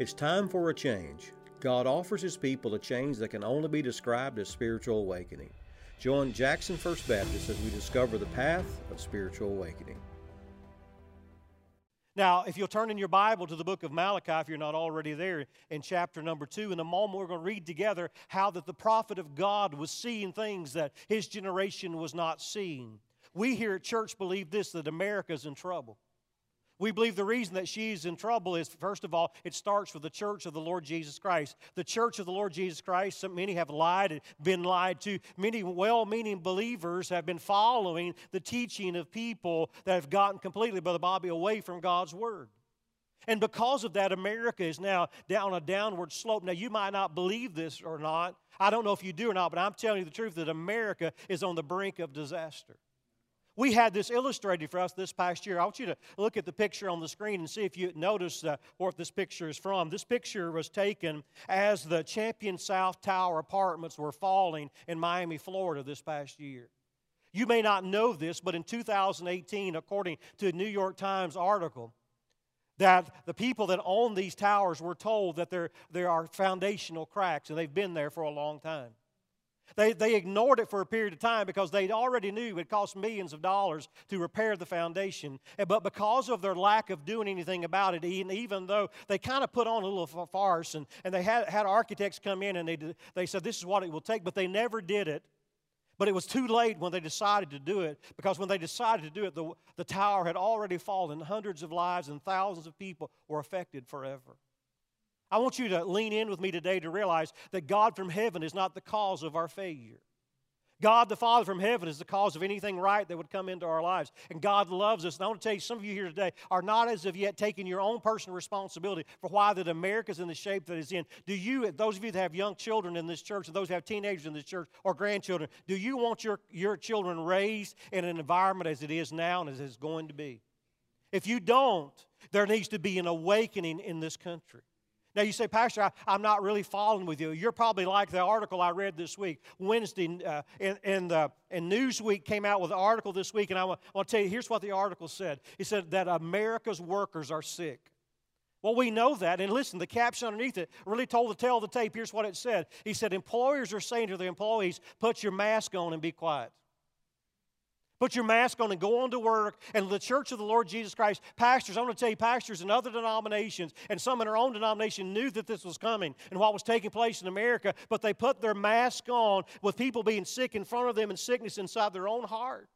It's time for a change. God offers His people a change that can only be described as spiritual awakening. Join Jackson First Baptist as we discover the path of spiritual awakening. Now, if you'll turn in your Bible to the book of Malachi, if you're not already there, in chapter number two, in a moment we're going to read together how that the prophet of God was seeing things that his generation was not seeing. We here at church believe this that America's in trouble. We believe the reason that she's in trouble is, first of all, it starts with the church of the Lord Jesus Christ. The church of the Lord Jesus Christ, so many have lied and been lied to. Many well meaning believers have been following the teaching of people that have gotten completely, Brother Bobby, away from God's Word. And because of that, America is now down a downward slope. Now, you might not believe this or not. I don't know if you do or not, but I'm telling you the truth that America is on the brink of disaster. We had this illustrated for us this past year. I want you to look at the picture on the screen and see if you notice uh, what this picture is from. This picture was taken as the Champlain South Tower apartments were falling in Miami, Florida this past year. You may not know this, but in 2018, according to a New York Times article, that the people that own these towers were told that there, there are foundational cracks, and they've been there for a long time. They, they ignored it for a period of time because they already knew it cost millions of dollars to repair the foundation. But because of their lack of doing anything about it, even though they kind of put on a little farce and, and they had, had architects come in and they, they said this is what it will take, but they never did it. But it was too late when they decided to do it because when they decided to do it, the, the tower had already fallen. Hundreds of lives and thousands of people were affected forever. I want you to lean in with me today to realize that God from heaven is not the cause of our failure. God the Father from heaven is the cause of anything right that would come into our lives. And God loves us. And I want to tell you, some of you here today are not as of yet taking your own personal responsibility for why that America's in the shape that it's in. Do you, those of you that have young children in this church, and those who have teenagers in this church, or grandchildren, do you want your, your children raised in an environment as it is now and as it's going to be? If you don't, there needs to be an awakening in this country. Now, you say, Pastor, I, am not really following with you. You're probably like the article I read this week. Wednesday, uh, in, in, the, in Newsweek came out with an article this week, and I want, to tell you, here's what the article said. It said that America's workers are sick. Well, we know that. And listen, the caption underneath it really told the tale of the tape. Here's what it said. He said, Employers are saying to their employees, put your mask on and be quiet. Put your mask on and go on to work. And the church of the Lord Jesus Christ, pastors, I'm going to tell you, pastors in other denominations and some in our own denomination knew that this was coming and what was taking place in America, but they put their mask on with people being sick in front of them and sickness inside their own heart.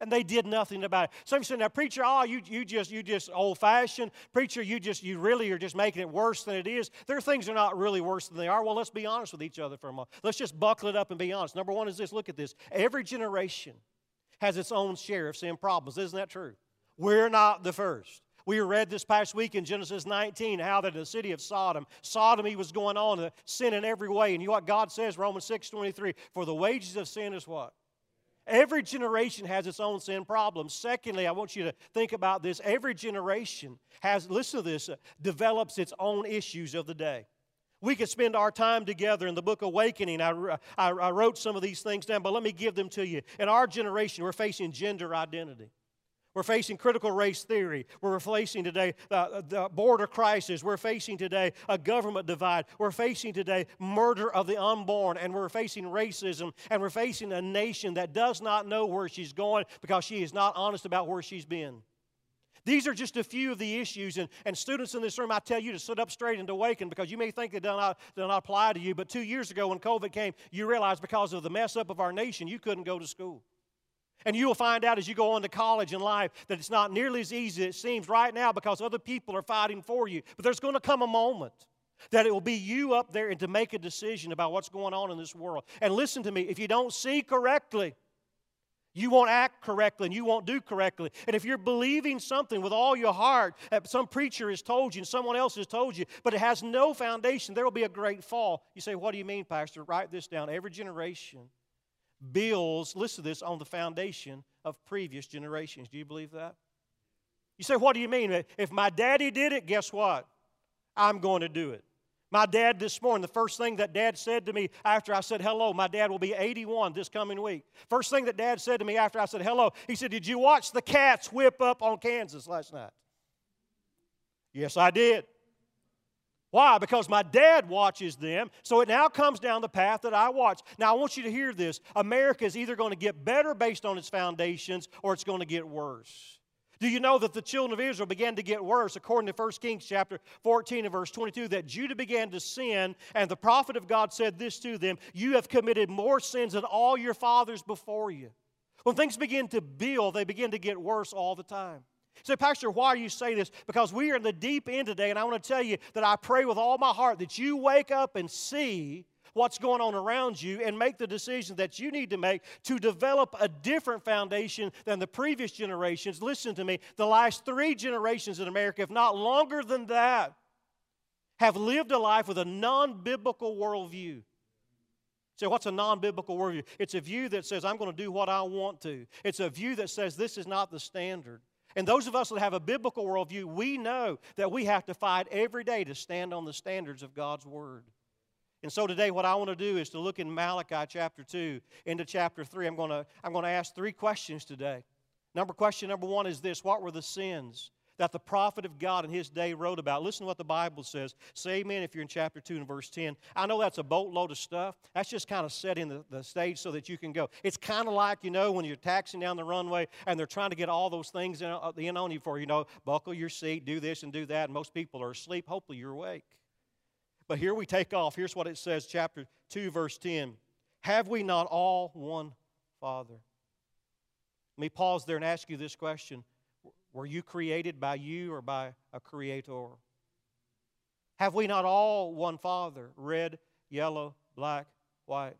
And they did nothing about it. Of you say, now, preacher, oh, you, you just you just old fashioned. Preacher, you just you really are just making it worse than it is. There things are not really worse than they are. Well, let's be honest with each other for a moment. Let's just buckle it up and be honest. Number one is this look at this. Every generation has its own share of sin problems. Isn't that true? We're not the first. We read this past week in Genesis 19 how that the city of Sodom, sodomy was going on, sin in every way. And you know what God says, Romans 6 23, for the wages of sin is what? Every generation has its own sin problem. Secondly, I want you to think about this. Every generation has, listen to this, uh, develops its own issues of the day. We could spend our time together in the book Awakening. I, I, I, wrote some of these things down, but let me give them to you. In our generation, we're facing gender identity. We're facing critical race theory. We're facing today uh, the border crisis. We're facing today a government divide. We're facing today murder of the unborn. And we're facing racism. And we're facing a nation that does not know where she's going because she is not honest about where she's been. These are just a few of the issues. And, and students in this room, I tell you to sit up straight and awaken because you may think they do not, not apply to you. But two years ago when COVID came, you realized because of the mess up of our nation, you couldn't go to school. And you will find out as you go on to college and life that it's not nearly as easy as it seems right now because other people are fighting for you. But there's going to come a moment that it will be you up there and to make a decision about what's going on in this world. And listen to me, if you don't see correctly, you won't act correctly and you won't do correctly. And if you're believing something with all your heart that some preacher has told you and someone else has told you, but it has no foundation, there will be a great fall. You say, What do you mean, Pastor? Write this down. Every generation builds, listen to this, on the foundation of previous generations. Do you believe that? You say, What do you mean? If my daddy did it, guess what? I'm going to do it. My dad this morning, the first thing that dad said to me after I said hello, my dad will be 81 this coming week. First thing that dad said to me after I said hello, he said, Did you watch the cats whip up on Kansas last night? Yes, I did. Why? Because my dad watches them, so it now comes down the path that I watch. Now, I want you to hear this America is either going to get better based on its foundations or it's going to get worse. Do you know that the children of Israel began to get worse, according to 1 Kings chapter 14 and verse 22, that Judah began to sin, and the prophet of God said this to them You have committed more sins than all your fathers before you. When things begin to build, they begin to get worse all the time. Say, Pastor, why are you saying this? Because we are in the deep end today, and I want to tell you that I pray with all my heart that you wake up and see what's going on around you and make the decision that you need to make to develop a different foundation than the previous generations. Listen to me, the last three generations in America, if not longer than that, have lived a life with a non biblical worldview. So, what's a non biblical worldview? It's a view that says, I'm going to do what I want to. It's a view that says, this is not the standard. And those of us that have a biblical worldview, we know that we have to fight every day to stand on the standards of God's Word. And so today, what I want to do is to look in Malachi chapter 2 into chapter 3. I'm going to, I'm going to ask three questions today. Number question number one is this What were the sins that the prophet of God in his day wrote about. Listen to what the Bible says. Say amen if you're in chapter 2 and verse 10. I know that's a boatload of stuff. That's just kind of setting the, the stage so that you can go. It's kind of like, you know, when you're taxing down the runway and they're trying to get all those things in, uh, in on you for, you know, buckle your seat, do this and do that. And most people are asleep. Hopefully you're awake. But here we take off. Here's what it says, chapter 2, verse 10. Have we not all one Father? Let me pause there and ask you this question were you created by you or by a creator? Have we not all one Father, red, yellow, black, white?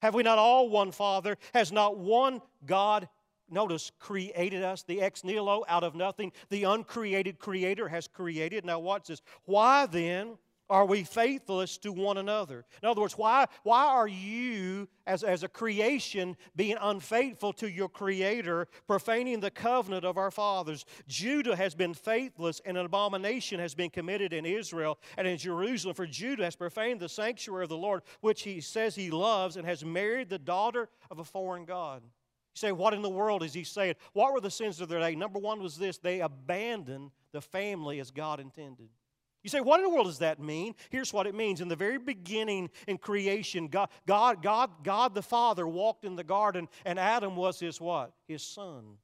Have we not all one Father? Has not one God, notice, created us, the ex nihilo, out of nothing? The uncreated Creator has created. Now, watch this. Why then are we faithless to one another? In other words, why, why are you, as, as a creation, being unfaithful to your Creator, profaning the covenant of our fathers? Judah has been faithless, and an abomination has been committed in Israel and in Jerusalem. For Judah has profaned the sanctuary of the Lord, which he says he loves, and has married the daughter of a foreign God. You say, what in the world is he saying? What were the sins of their day? Number one was this they abandoned the family as God intended. You say, what in the world does that mean? Here's what it means. In the very beginning in creation, God, God, God, God the Father walked in the garden, and Adam was his what? His son.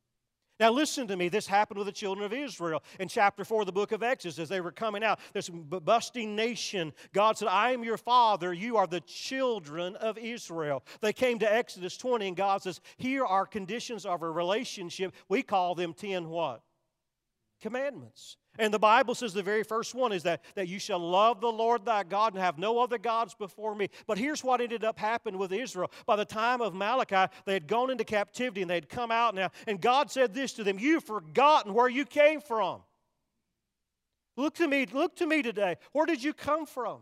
Now, listen to me. This happened with the children of Israel in chapter 4 of the book of Exodus as they were coming out. This busting nation, God said, I am your father. You are the children of Israel. They came to Exodus 20, and God says, Here are conditions of a relationship. We call them 10 what? Commandments. And the Bible says the very first one is that, that you shall love the Lord thy God and have no other gods before me. But here's what ended up happening with Israel. By the time of Malachi, they had gone into captivity and they had come out now. And God said this to them You've forgotten where you came from. Look to me, look to me today. Where did you come from?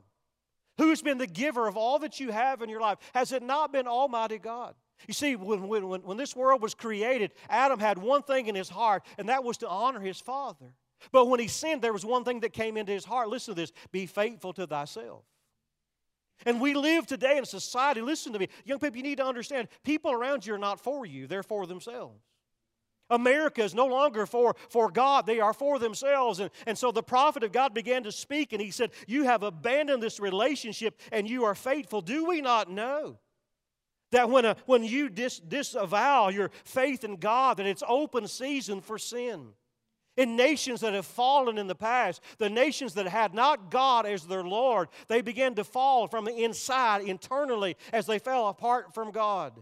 Who's been the giver of all that you have in your life? Has it not been Almighty God? You see, when, when, when this world was created, Adam had one thing in his heart, and that was to honor his father. But when he sinned, there was one thing that came into his heart. Listen to this be faithful to thyself. And we live today in a society, listen to me, young people, you need to understand people around you are not for you, they're for themselves. America is no longer for, for God, they are for themselves. And, and so the prophet of God began to speak, and he said, You have abandoned this relationship and you are faithful. Do we not know? That when, a, when you dis, disavow your faith in God, that it's open season for sin in nations that have fallen in the past, the nations that had not God as their Lord, they began to fall from the inside internally as they fell apart from God.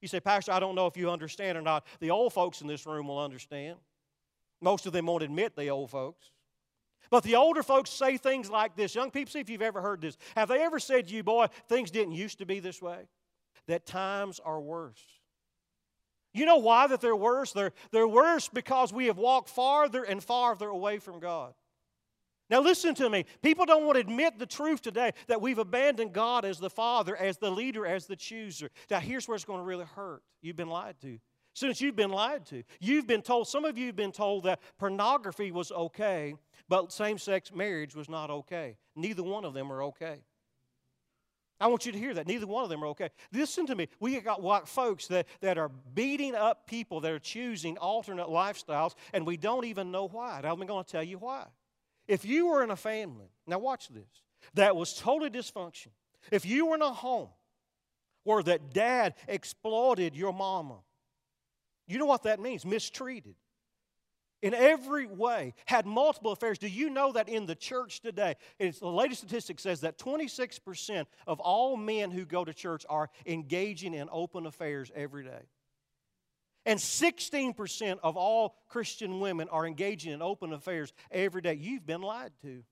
You say, Pastor, I don't know if you understand or not. The old folks in this room will understand. Most of them won't admit the old folks. But the older folks say things like this. Young people, see if you've ever heard this. Have they ever said to you, boy, things didn't used to be this way? That times are worse. You know why that they're worse? They're, they're worse because we have walked farther and farther away from God. Now, listen to me. People don't want to admit the truth today that we've abandoned God as the Father, as the leader, as the chooser. Now, here's where it's going to really hurt. You've been lied to. Since you've been lied to, you've been told, some of you have been told that pornography was okay, but same sex marriage was not okay. Neither one of them are okay. I want you to hear that. Neither one of them are okay. Listen to me. We got white folks that, that are beating up people that are choosing alternate lifestyles, and we don't even know why. And I'm going to tell you why. If you were in a family, now watch this, that was totally dysfunctional, if you were in a home where that dad exploited your mama, you know what that means? Mistreated. In every way, had multiple affairs. Do you know that in the church today, it's, the latest statistic says that 26% of all men who go to church are engaging in open affairs every day? And 16% of all Christian women are engaging in open affairs every day. You've been lied to.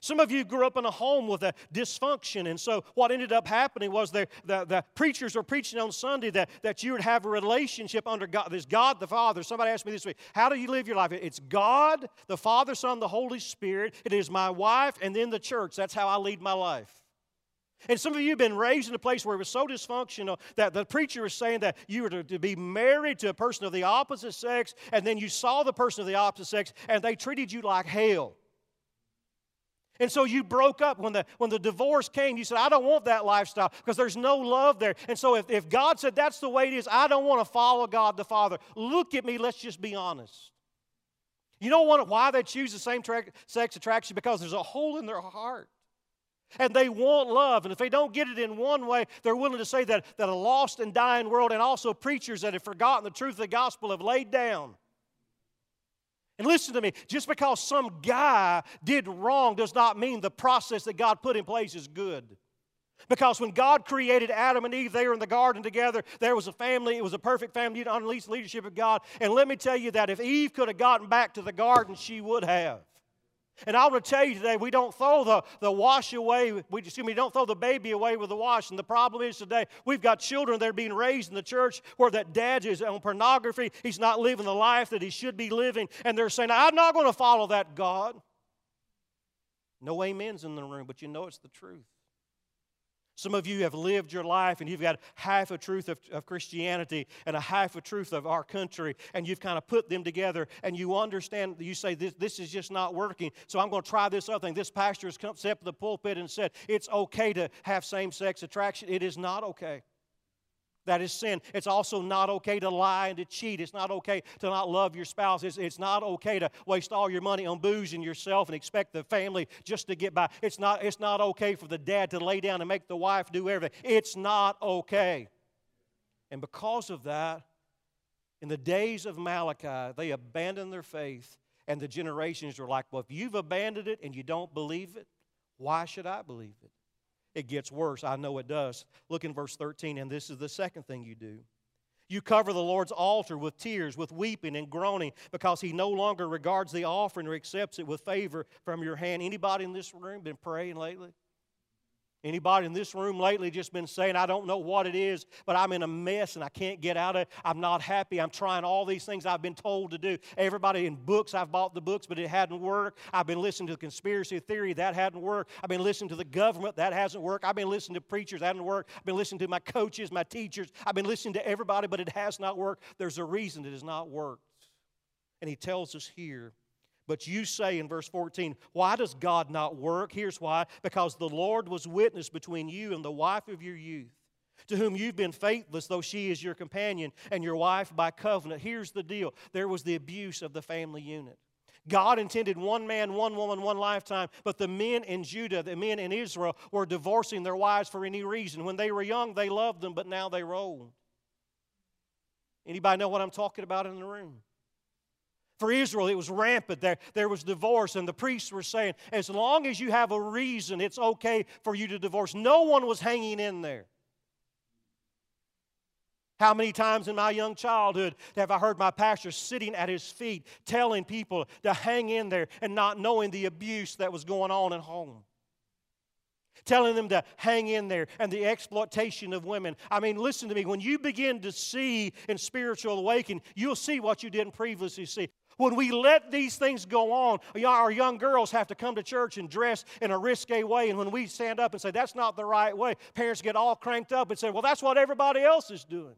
Some of you grew up in a home with a dysfunction, and so what ended up happening was the, the, the, preachers were preaching on Sunday that, that you would have a relationship under God. There's God the Father. Somebody asked me this week, How do you live your life? It's God, the Father, Son, the Holy Spirit. It is my wife, and then the church. That's how I lead my life. And some of you have been raised in a place where it was so dysfunctional that the preacher was saying that you were to, to, be married to a person of the opposite sex, and then you saw the person of the opposite sex, and they treated you like hell. And so you broke up when the, when the divorce came. You said, I don't want that lifestyle because there's no love there. And so if, if God said that's the way it is, I don't want to follow God the Father. Look at me, let's just be honest. You don't know why they choose the same tra- sex attraction? Because there's a hole in their heart. And they want love. And if they don't get it in one way, they're willing to say that, that a lost and dying world and also preachers that have forgotten the truth of the gospel have laid down. And listen to me, just because some guy did wrong does not mean the process that God put in place is good. Because when God created Adam and Eve, they were in the garden together. There was a family. It was a perfect family under the leadership of God. And let me tell you that if Eve could have gotten back to the garden, she would have. And I want to tell you today, we don't throw the, the wash away, we, excuse me, don't throw the baby away with the wash. And the problem is today, we've got children that are being raised in the church where that dad is on pornography. He's not living the life that he should be living. And they're saying, I'm not going to follow that God. No amens in the room, but you know it's the truth. Some of you have lived your life and you've got half a truth of, of, Christianity and a half a truth of our country, and you've kind of put them together and you understand, you say, This, this is just not working, so I'm going to try this other thing. This pastor has come up to the pulpit and said, It's okay to have same sex attraction. It is not okay. That is sin. It's also not okay to lie and to cheat. It's not okay to not love your spouse. It's, it's not okay to waste all your money on booze and yourself and expect the family just to get by. It's not, it's not okay for the dad to lay down and make the wife do everything. It's not okay. And because of that, in the days of Malachi, they abandoned their faith, and the generations were like, well, if you've abandoned it and you don't believe it, why should I believe it? It gets worse. I know it does. Look in verse 13, and this is the second thing you do. You cover the Lord's altar with tears, with weeping and groaning, because He no longer regards the offering or accepts it with favor from your hand. Anybody in this room been praying lately? Anybody in this room lately just been saying, I don't know what it is, but I'm in a mess and I can't get out of it. I'm not happy. I'm trying all these things I've been told to do. Everybody in books, I've bought the books, but it hadn't worked. I've been listening to conspiracy theory, that hadn't worked. I've been listening to the government, that hasn't worked. I've been listening to preachers, that hasn't worked. I've been listening to my coaches, my teachers. I've been listening to everybody, but it has not worked. There's a reason it has not worked. And he tells us here but you say in verse 14, Why does God not work? Here's why because the Lord was witness between you and the wife of your youth, to whom you've been faithless, though she is your companion and your wife by covenant. Here's the deal there was the abuse of the family unit. God intended one man, one woman, one lifetime, but the men in Judah, the men in Israel, were divorcing their wives for any reason. When they were young, they loved them, but now they are old. Anybody know what I'm talking about in the room? For Israel, it was rampant. There, there was divorce, and the priests were saying, as long as you have a reason, it's okay for you to divorce. No one was hanging in there. How many times in my young childhood have I heard my pastor sitting at his feet telling people to hang in there and not knowing the abuse that was going on at home? Telling them to hang in there and the exploitation of women. I mean, listen to me. When you begin to see in spiritual awakening, you'll see what you didn't previously see. When we let these things go on, our young girls have to come to church and dress in a risque way. And when we stand up and say, that's not the right way, parents get all cranked up and say, well, that's what everybody else is doing.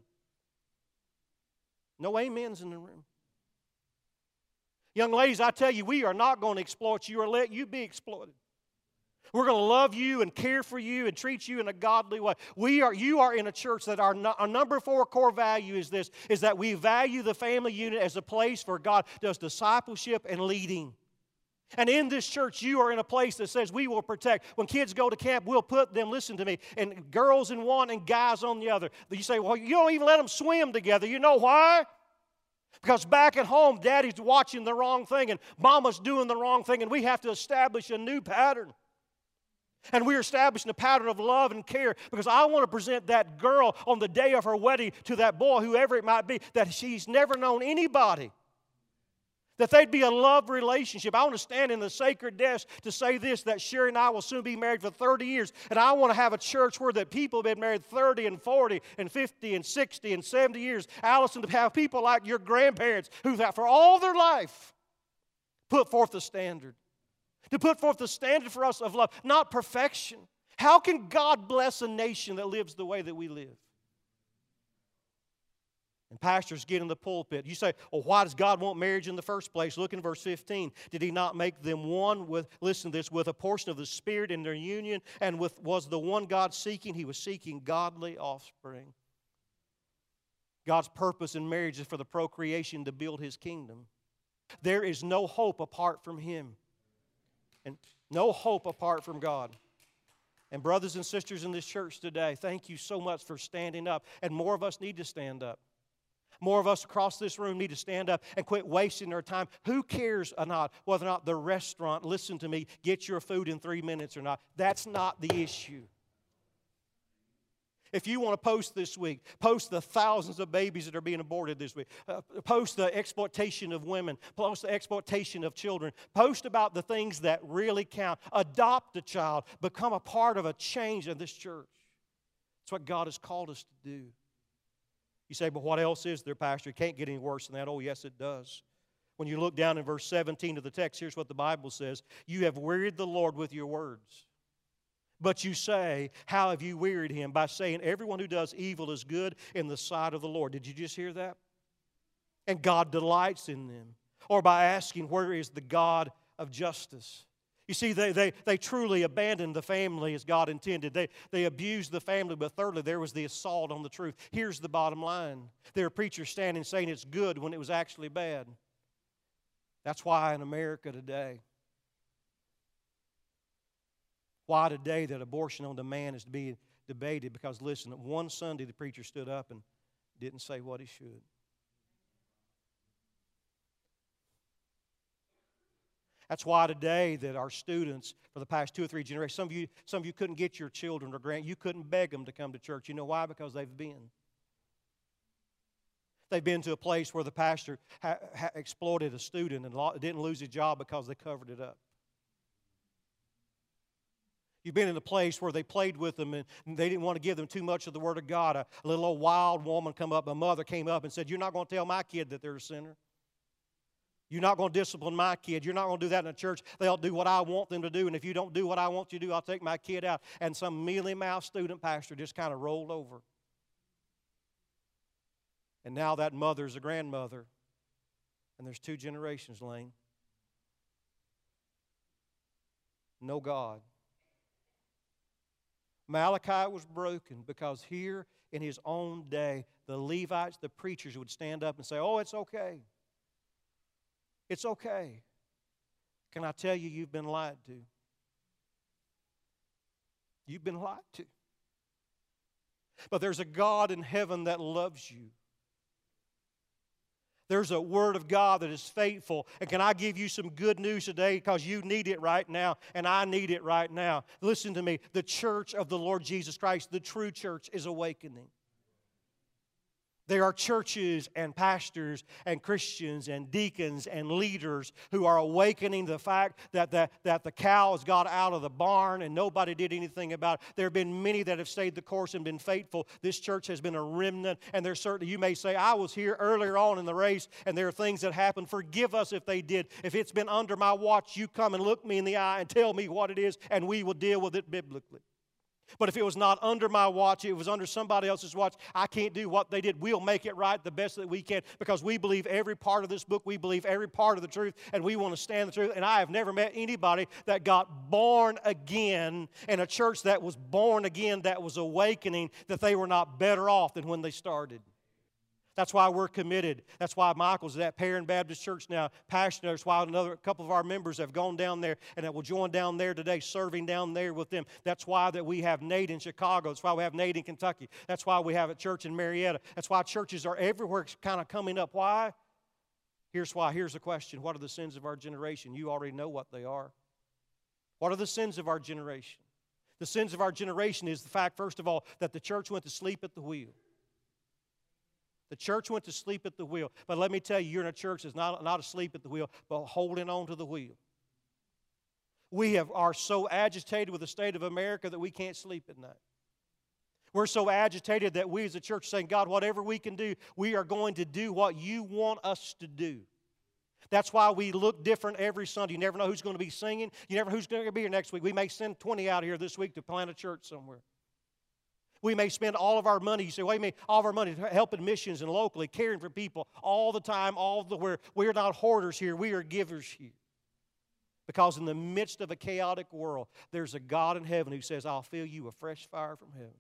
No amens in the room. Young ladies, I tell you, we are not going to exploit you or let you be exploited. We're going to love you and care for you and treat you in a godly way. We are, you are in a church that our, our number four core value is this, is that we value the family unit as a place where God does discipleship and leading. And in this church, you are in a place that says we will protect. When kids go to camp, we'll put them, listen to me, and girls in one and guys on the other. You say, well, you don't even let them swim together. You know why? Because back at home, daddy's watching the wrong thing and mama's doing the wrong thing, and we have to establish a new pattern. And we're establishing a pattern of love and care because I want to present that girl on the day of her wedding to that boy, whoever it might be, that she's never known anybody that they'd be a love relationship. I want to stand in the sacred desk to say this that Sherry and I will soon be married for 30 years. And I want to have a church where that people have been married 30 and 40 and 50 and 60 and 70 years. Allison, to have people like your grandparents who for all their life put forth the standard. To put forth the standard for us of love, not perfection. How can God bless a nation that lives the way that we live? And pastors get in the pulpit. You say, well, why does God want marriage in the first place? Look in verse 15. Did he not make them one with, listen to this, with a portion of the Spirit in their union? And with was the one God seeking? He was seeking godly offspring. God's purpose in marriage is for the procreation to build his kingdom. There is no hope apart from him. And no hope apart from God. And brothers and sisters in this church today, thank you so much for standing up. And more of us need to stand up. More of us across this room need to stand up and quit wasting our time. Who cares or not whether or not the restaurant, listen to me, get your food in three minutes or not? That's not the issue. If you want to post this week, post the thousands of babies that are being aborted this week. Uh, post the exploitation of women. Post the exploitation of children. Post about the things that really count. Adopt a child. Become a part of a change in this church. That's what God has called us to do. You say, but what else is there, Pastor? It can't get any worse than that. Oh, yes, it does. When you look down in verse 17 of the text, here's what the Bible says You have wearied the Lord with your words. But you say, How have you wearied him? By saying, Everyone who does evil is good in the sight of the Lord. Did you just hear that? And God delights in them. Or by asking, Where is the God of justice? You see, they, they, they truly abandoned the family as God intended. They, they abused the family, but thirdly, there was the assault on the truth. Here's the bottom line there are preachers standing saying it's good when it was actually bad. That's why in America today, why today that abortion on demand is being debated because listen, one Sunday the preacher stood up and didn't say what he should. That's why today that our students for the past two or three generations, some of you, some of you couldn't get your children or grant, you couldn't beg them to come to church. You know why? Because they've been. They've been to a place where the pastor ha- ha- exploited a student and didn't lose his job because they covered it up. You've been in a place where they played with them and they didn't want to give them too much of the Word of God. A, little old wild woman come up, a mother came up and said, You're not going to tell my kid that they're a sinner. You're not going to discipline my kid. You're not going to do that in a church. They'll do what I want them to do. And if you don't do what I want you to do, I'll take my kid out. And some mealy mouthed student pastor just kind of rolled over. And now that mother's a grandmother. And there's two generations, Lane. No God. Malachi was broken because here in his own day, the Levites, the preachers, would stand up and say, Oh, it's okay. It's okay. Can I tell you, you've been lied to? You've been lied to. But there's a God in heaven that loves you. There's a word of God that is faithful. And can I give you some good news today because you need it right now and I need it right now? Listen to me. The church of the Lord Jesus Christ, the true church, is awakening. There are churches and pastors and Christians and deacons and leaders who are awakening the fact that the, that the cow has got out of the barn and nobody did anything about it. There have been many that have stayed the course and been faithful. This church has been a remnant, and there's certainly, you may say, I was here earlier on in the race and there are things that happened. Forgive us if they did. If it's been under my watch, you come and look me in the eye and tell me what it is, and we will deal with it biblically. But if it was not under my watch, it was under somebody else's watch, I can't do what they did. We'll make it right the best that we can because we believe every part of this book, we believe every part of the truth, and we want to stand the truth. And I have never met anybody that got born again in a church that was born again, that was awakening, that they were not better off than when they started. That's why we're committed. That's why Michael's at Perrin Baptist Church now, passionate. That's why another couple of our members have gone down there and that will join down there today, serving down there with them. That's why that we have Nate in Chicago. That's why we have Nate in Kentucky. That's why we have a church in Marietta. That's why churches are everywhere kind of coming up. Why? Here's why. Here's the question What are the sins of our generation? You already know what they are. What are the sins of our generation? The sins of our generation is the fact, first of all, that the church went to sleep at the wheel. The church went to sleep at the wheel. But let me tell you, you're in a church that's not, not asleep at the wheel, but holding on to the wheel. We have, are so agitated with the state of America that we can't sleep at night. We're so agitated that we as a church saying, God, whatever we can do, we are going to do what you want us to do. That's why we look different every Sunday. You never know who's going to be singing. You never know who's going to be here next week. We may send 20 out here this week to plant a church somewhere. We may spend all of our money, you say, wait a minute, all of our money helping missions and locally, caring for people all the time, all the where we're not hoarders here, we are givers here. Because in the midst of a chaotic world, there's a God in heaven who says, I'll fill you with fresh fire from heaven.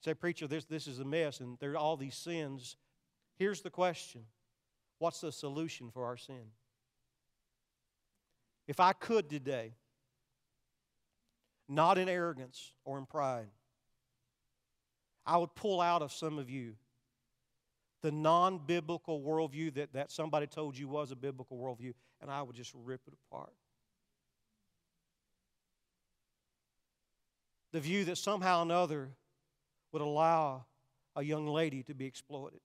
Say, preacher, this, this is a mess, and there are all these sins. Here's the question What's the solution for our sin? If I could today, not in arrogance or in pride, I would pull out of some of you the non biblical worldview that, that somebody told you was a biblical worldview, and I would just rip it apart. The view that somehow or another would allow a young lady to be exploited.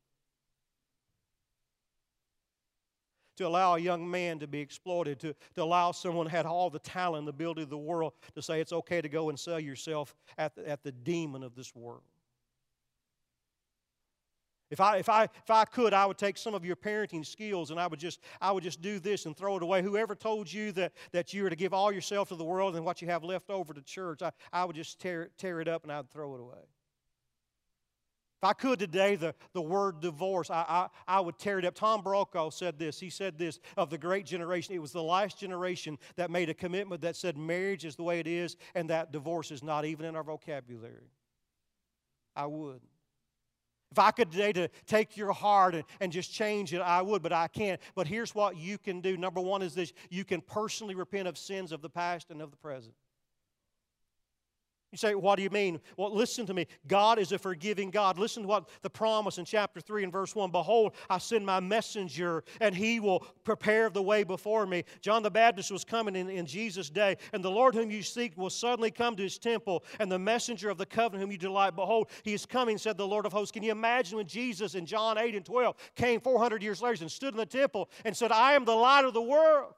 to allow a young man to be exploited, to, to allow someone who had all the talent, the ability of the world to say it's okay to go and sell yourself at the, at the demon of this world. If I, if, I, if I could, I would take some of your parenting skills and I would just, I would just do this and throw it away. Whoever told you that, that you were to give all yourself to the world and what you have left over to church, I, I would just tear, tear it up and I'd throw it away. If I could today, the, the word divorce, I, I, I would tear it up. Tom Brokaw said this. He said this of the great generation. It was the last generation that made a commitment that said marriage is the way it is and that divorce is not even in our vocabulary. I would. If I could today to take your heart and, and just change it, I would, but I can't. But here's what you can do. Number one is this you can personally repent of sins of the past and of the present. You say, what do you mean? Well, listen to me. God is a forgiving God. Listen to what the promise in chapter 3 and verse 1 Behold, I send my messenger, and he will prepare the way before me. John the Baptist was coming in, in Jesus' day, and the Lord whom you seek will suddenly come to his temple, and the messenger of the covenant whom you delight, behold, he is coming, said the Lord of hosts. Can you imagine when Jesus in John 8 and 12 came 400 years later and stood in the temple and said, I am the light of the world?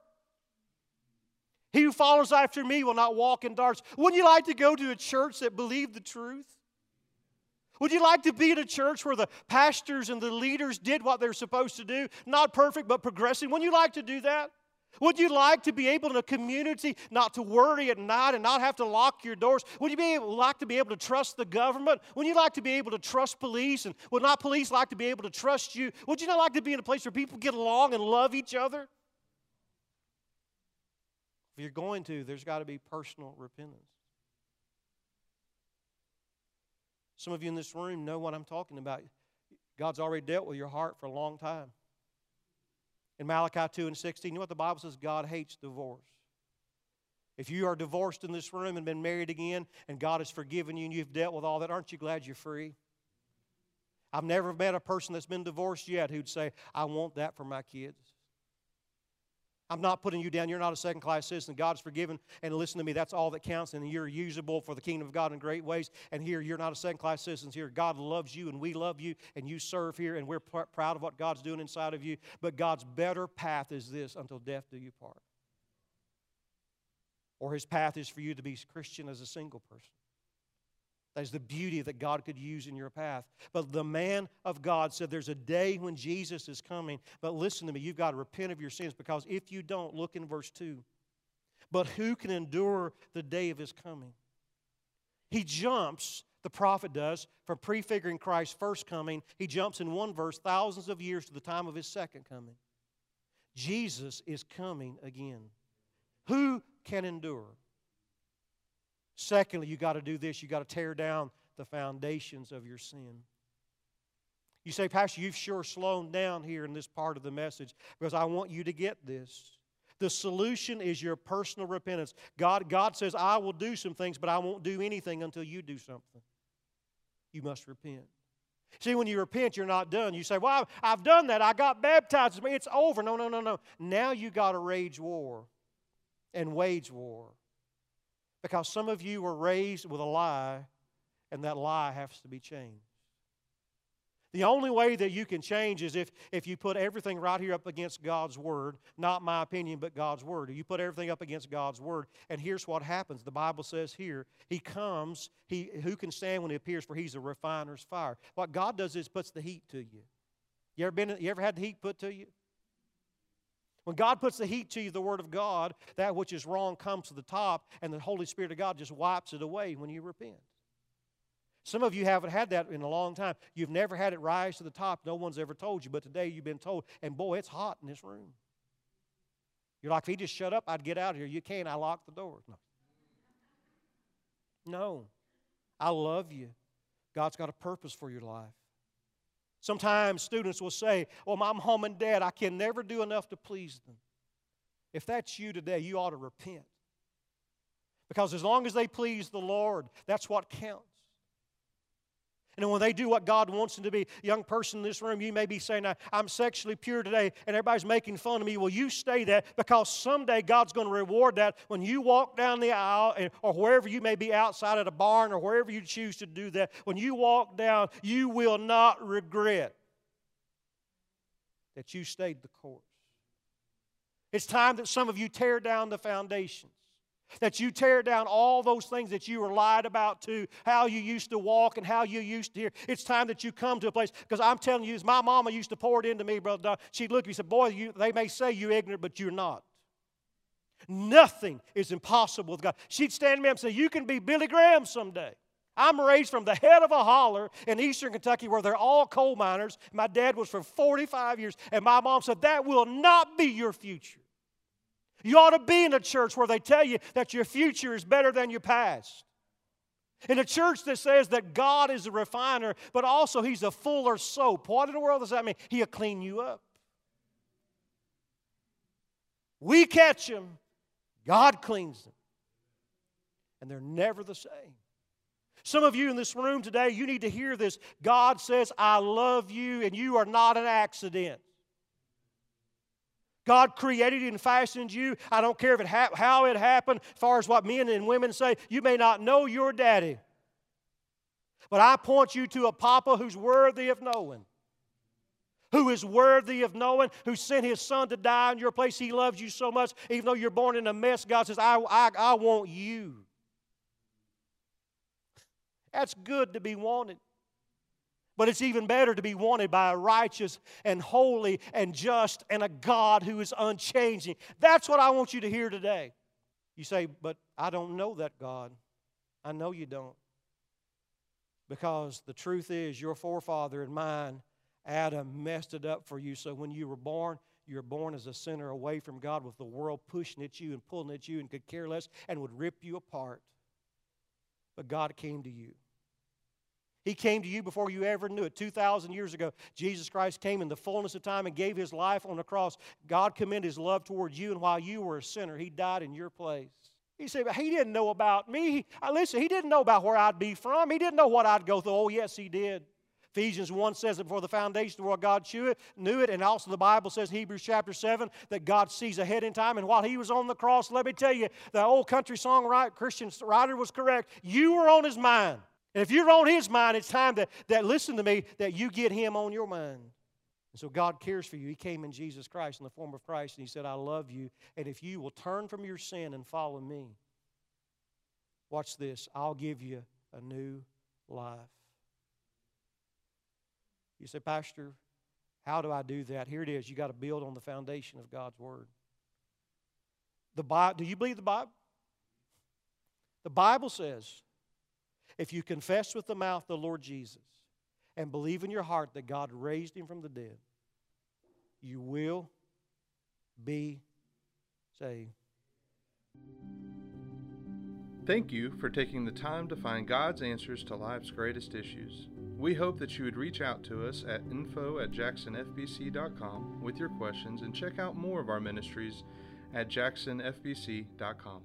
He who follows after me will not walk in darkness. Wouldn't you like to go to a church that believed the truth? Would you like to be in a church where the pastors and the leaders did what they're supposed to do? Not perfect, but progressing. Wouldn't you like to do that? Would you like to be able in a community not to worry at night and not have to lock your doors? Would you be able, like to be able to trust the government? Would you like to be able to trust police? And would not police like to be able to trust you? Would you not like to be in a place where people get along and love each other? If you're going to, there's got to be personal repentance. Some of you in this room know what I'm talking about. God's already dealt with your heart for a long time. In Malachi 2 and 16, you know what the Bible says? God hates divorce. If you are divorced in this room and been married again, and God has forgiven you and you've dealt with all that, aren't you glad you're free? I've never met a person that's been divorced yet who'd say, I want that for my kids. I'm not putting you down. You're not a second class citizen. God's forgiven. And listen to me, that's all that counts. And you're usable for the kingdom of God in great ways. And here, you're not a second class citizen. Here, God loves you and we love you and you serve here. And we're pr- proud of what God's doing inside of you. But God's better path is this until death do you part. Or his path is for you to be Christian as a single person. That is the beauty that God could use in your path. But the man of God said there's a day when Jesus is coming. But listen to me, you've got to repent of your sins because if you don't, look in verse 2. But who can endure the day of his coming? He jumps, the prophet does, from prefiguring Christ's first coming. He jumps in one verse thousands of years to the time of his second coming. Jesus is coming again. Who can endure? Secondly, you got to do this you got to tear down the foundations of your sin. You say, Pastor, you've sure slowed down here in this part of the message because I want you to get this. The solution is your personal repentance. God, God says, I will do some things, but I won't do anything until you do something. You must repent. See, when you repent, you're not done. You say, Well, I've done that. I got baptized. It's over. No, no, no, no. Now you got to rage war and wage war. Because some of you were raised with a lie, and that lie has to be changed. The only way that you can change is if, if you put everything right here up against God's Word, not my opinion, but God's Word. You put everything up against God's Word, and here's what happens. The Bible says here, He comes, he, who can stand when He appears, for He's a refiner's fire. What God does is puts the heat to you. You ever, been, you ever had the heat put to you? When God puts the heat to you, the Word of God, that which is wrong comes to the top, and the Holy Spirit of God just wipes it away when you repent. Some of you haven't had that in a long time. You've never had it rise to the top. No one's ever told you, but today you've been told. And boy, it's hot in this room. You're like, if he just shut up, I'd get out of here. You can't. I locked the door. No. No. I love you. God's got a purpose for your life. Sometimes students will say, Well, my mom and dad, I can never do enough to please them. If that's you today, you ought to repent. Because as long as they please the Lord, that's what counts. And when they do what God wants them to be, young person in this room, you may be saying, I'm sexually pure today, and everybody's making fun of me. Well, you stay that because someday God's going to reward that when you walk down the aisle or wherever you may be outside at a barn or wherever you choose to do that. When you walk down, you will not regret that you stayed the course. It's time that some of you tear down the foundations. That you tear down all those things that you were lied about to, how you used to walk and how you used to hear. It's time that you come to a place, because I'm telling you, my mama used to pour it into me, Brother Don. She'd look at me and say, Boy, you, they may say you're ignorant, but you're not. Nothing is impossible with God. She'd stand me up and say, You can be Billy Graham someday. I'm raised from the head of a holler in eastern Kentucky where they're all coal miners. My dad was for 45 years, and my mom said, That will not be your future. You ought to be in a church where they tell you that your future is better than your past. In a church that says that God is a refiner, but also He's a fuller soap. What in the world does that mean? He'll clean you up. We catch them, God cleans them. And they're never the same. Some of you in this room today, you need to hear this. God says, I love you, and you are not an accident. God created and fashioned you. I don't care if it ha- how it happened, as far as what men and women say. You may not know your daddy, but I point you to a papa who's worthy of knowing. Who is worthy of knowing, who sent his son to die in your place. He loves you so much, even though you're born in a mess. God says, I, I, I want you. That's good to be wanted. But it's even better to be wanted by a righteous and holy and just and a God who is unchanging. That's what I want you to hear today. You say, but I don't know that God. I know you don't. Because the truth is, your forefather and mine, Adam, messed it up for you. So when you were born, you were born as a sinner away from God with the world pushing at you and pulling at you and could care less and would rip you apart. But God came to you. He came to you before you ever knew it. 2,000 years ago, Jesus Christ came in the fullness of time and gave his life on the cross. God commended his love towards you, and while you were a sinner, he died in your place. He said, but he didn't know about me. Uh, listen, he didn't know about where I'd be from. He didn't know what I'd go through. Oh, yes, he did. Ephesians 1 says that before the foundation of the world, God knew it. And also the Bible says, Hebrews chapter 7, that God sees ahead in time. And while he was on the cross, let me tell you, the old country song Christian writer was correct. You were on his mind. And if you're on his mind, it's time that, that, listen to me, that you get him on your mind. And so God cares for you. He came in Jesus Christ in the form of Christ, and He said, I love you. And if you will turn from your sin and follow me, watch this, I'll give you a new life. You say, Pastor, how do I do that? Here it is. You got to build on the foundation of God's Word. The Bible, do you believe the Bible? The Bible says if you confess with the mouth the Lord Jesus and believe in your heart that God raised him from the dead, you will be saved. Thank you for taking the time to find God's answers to life's greatest issues. We hope that you would reach out to us at info at jacksonfbc.com with your questions and check out more of our ministries at jacksonfbc.com.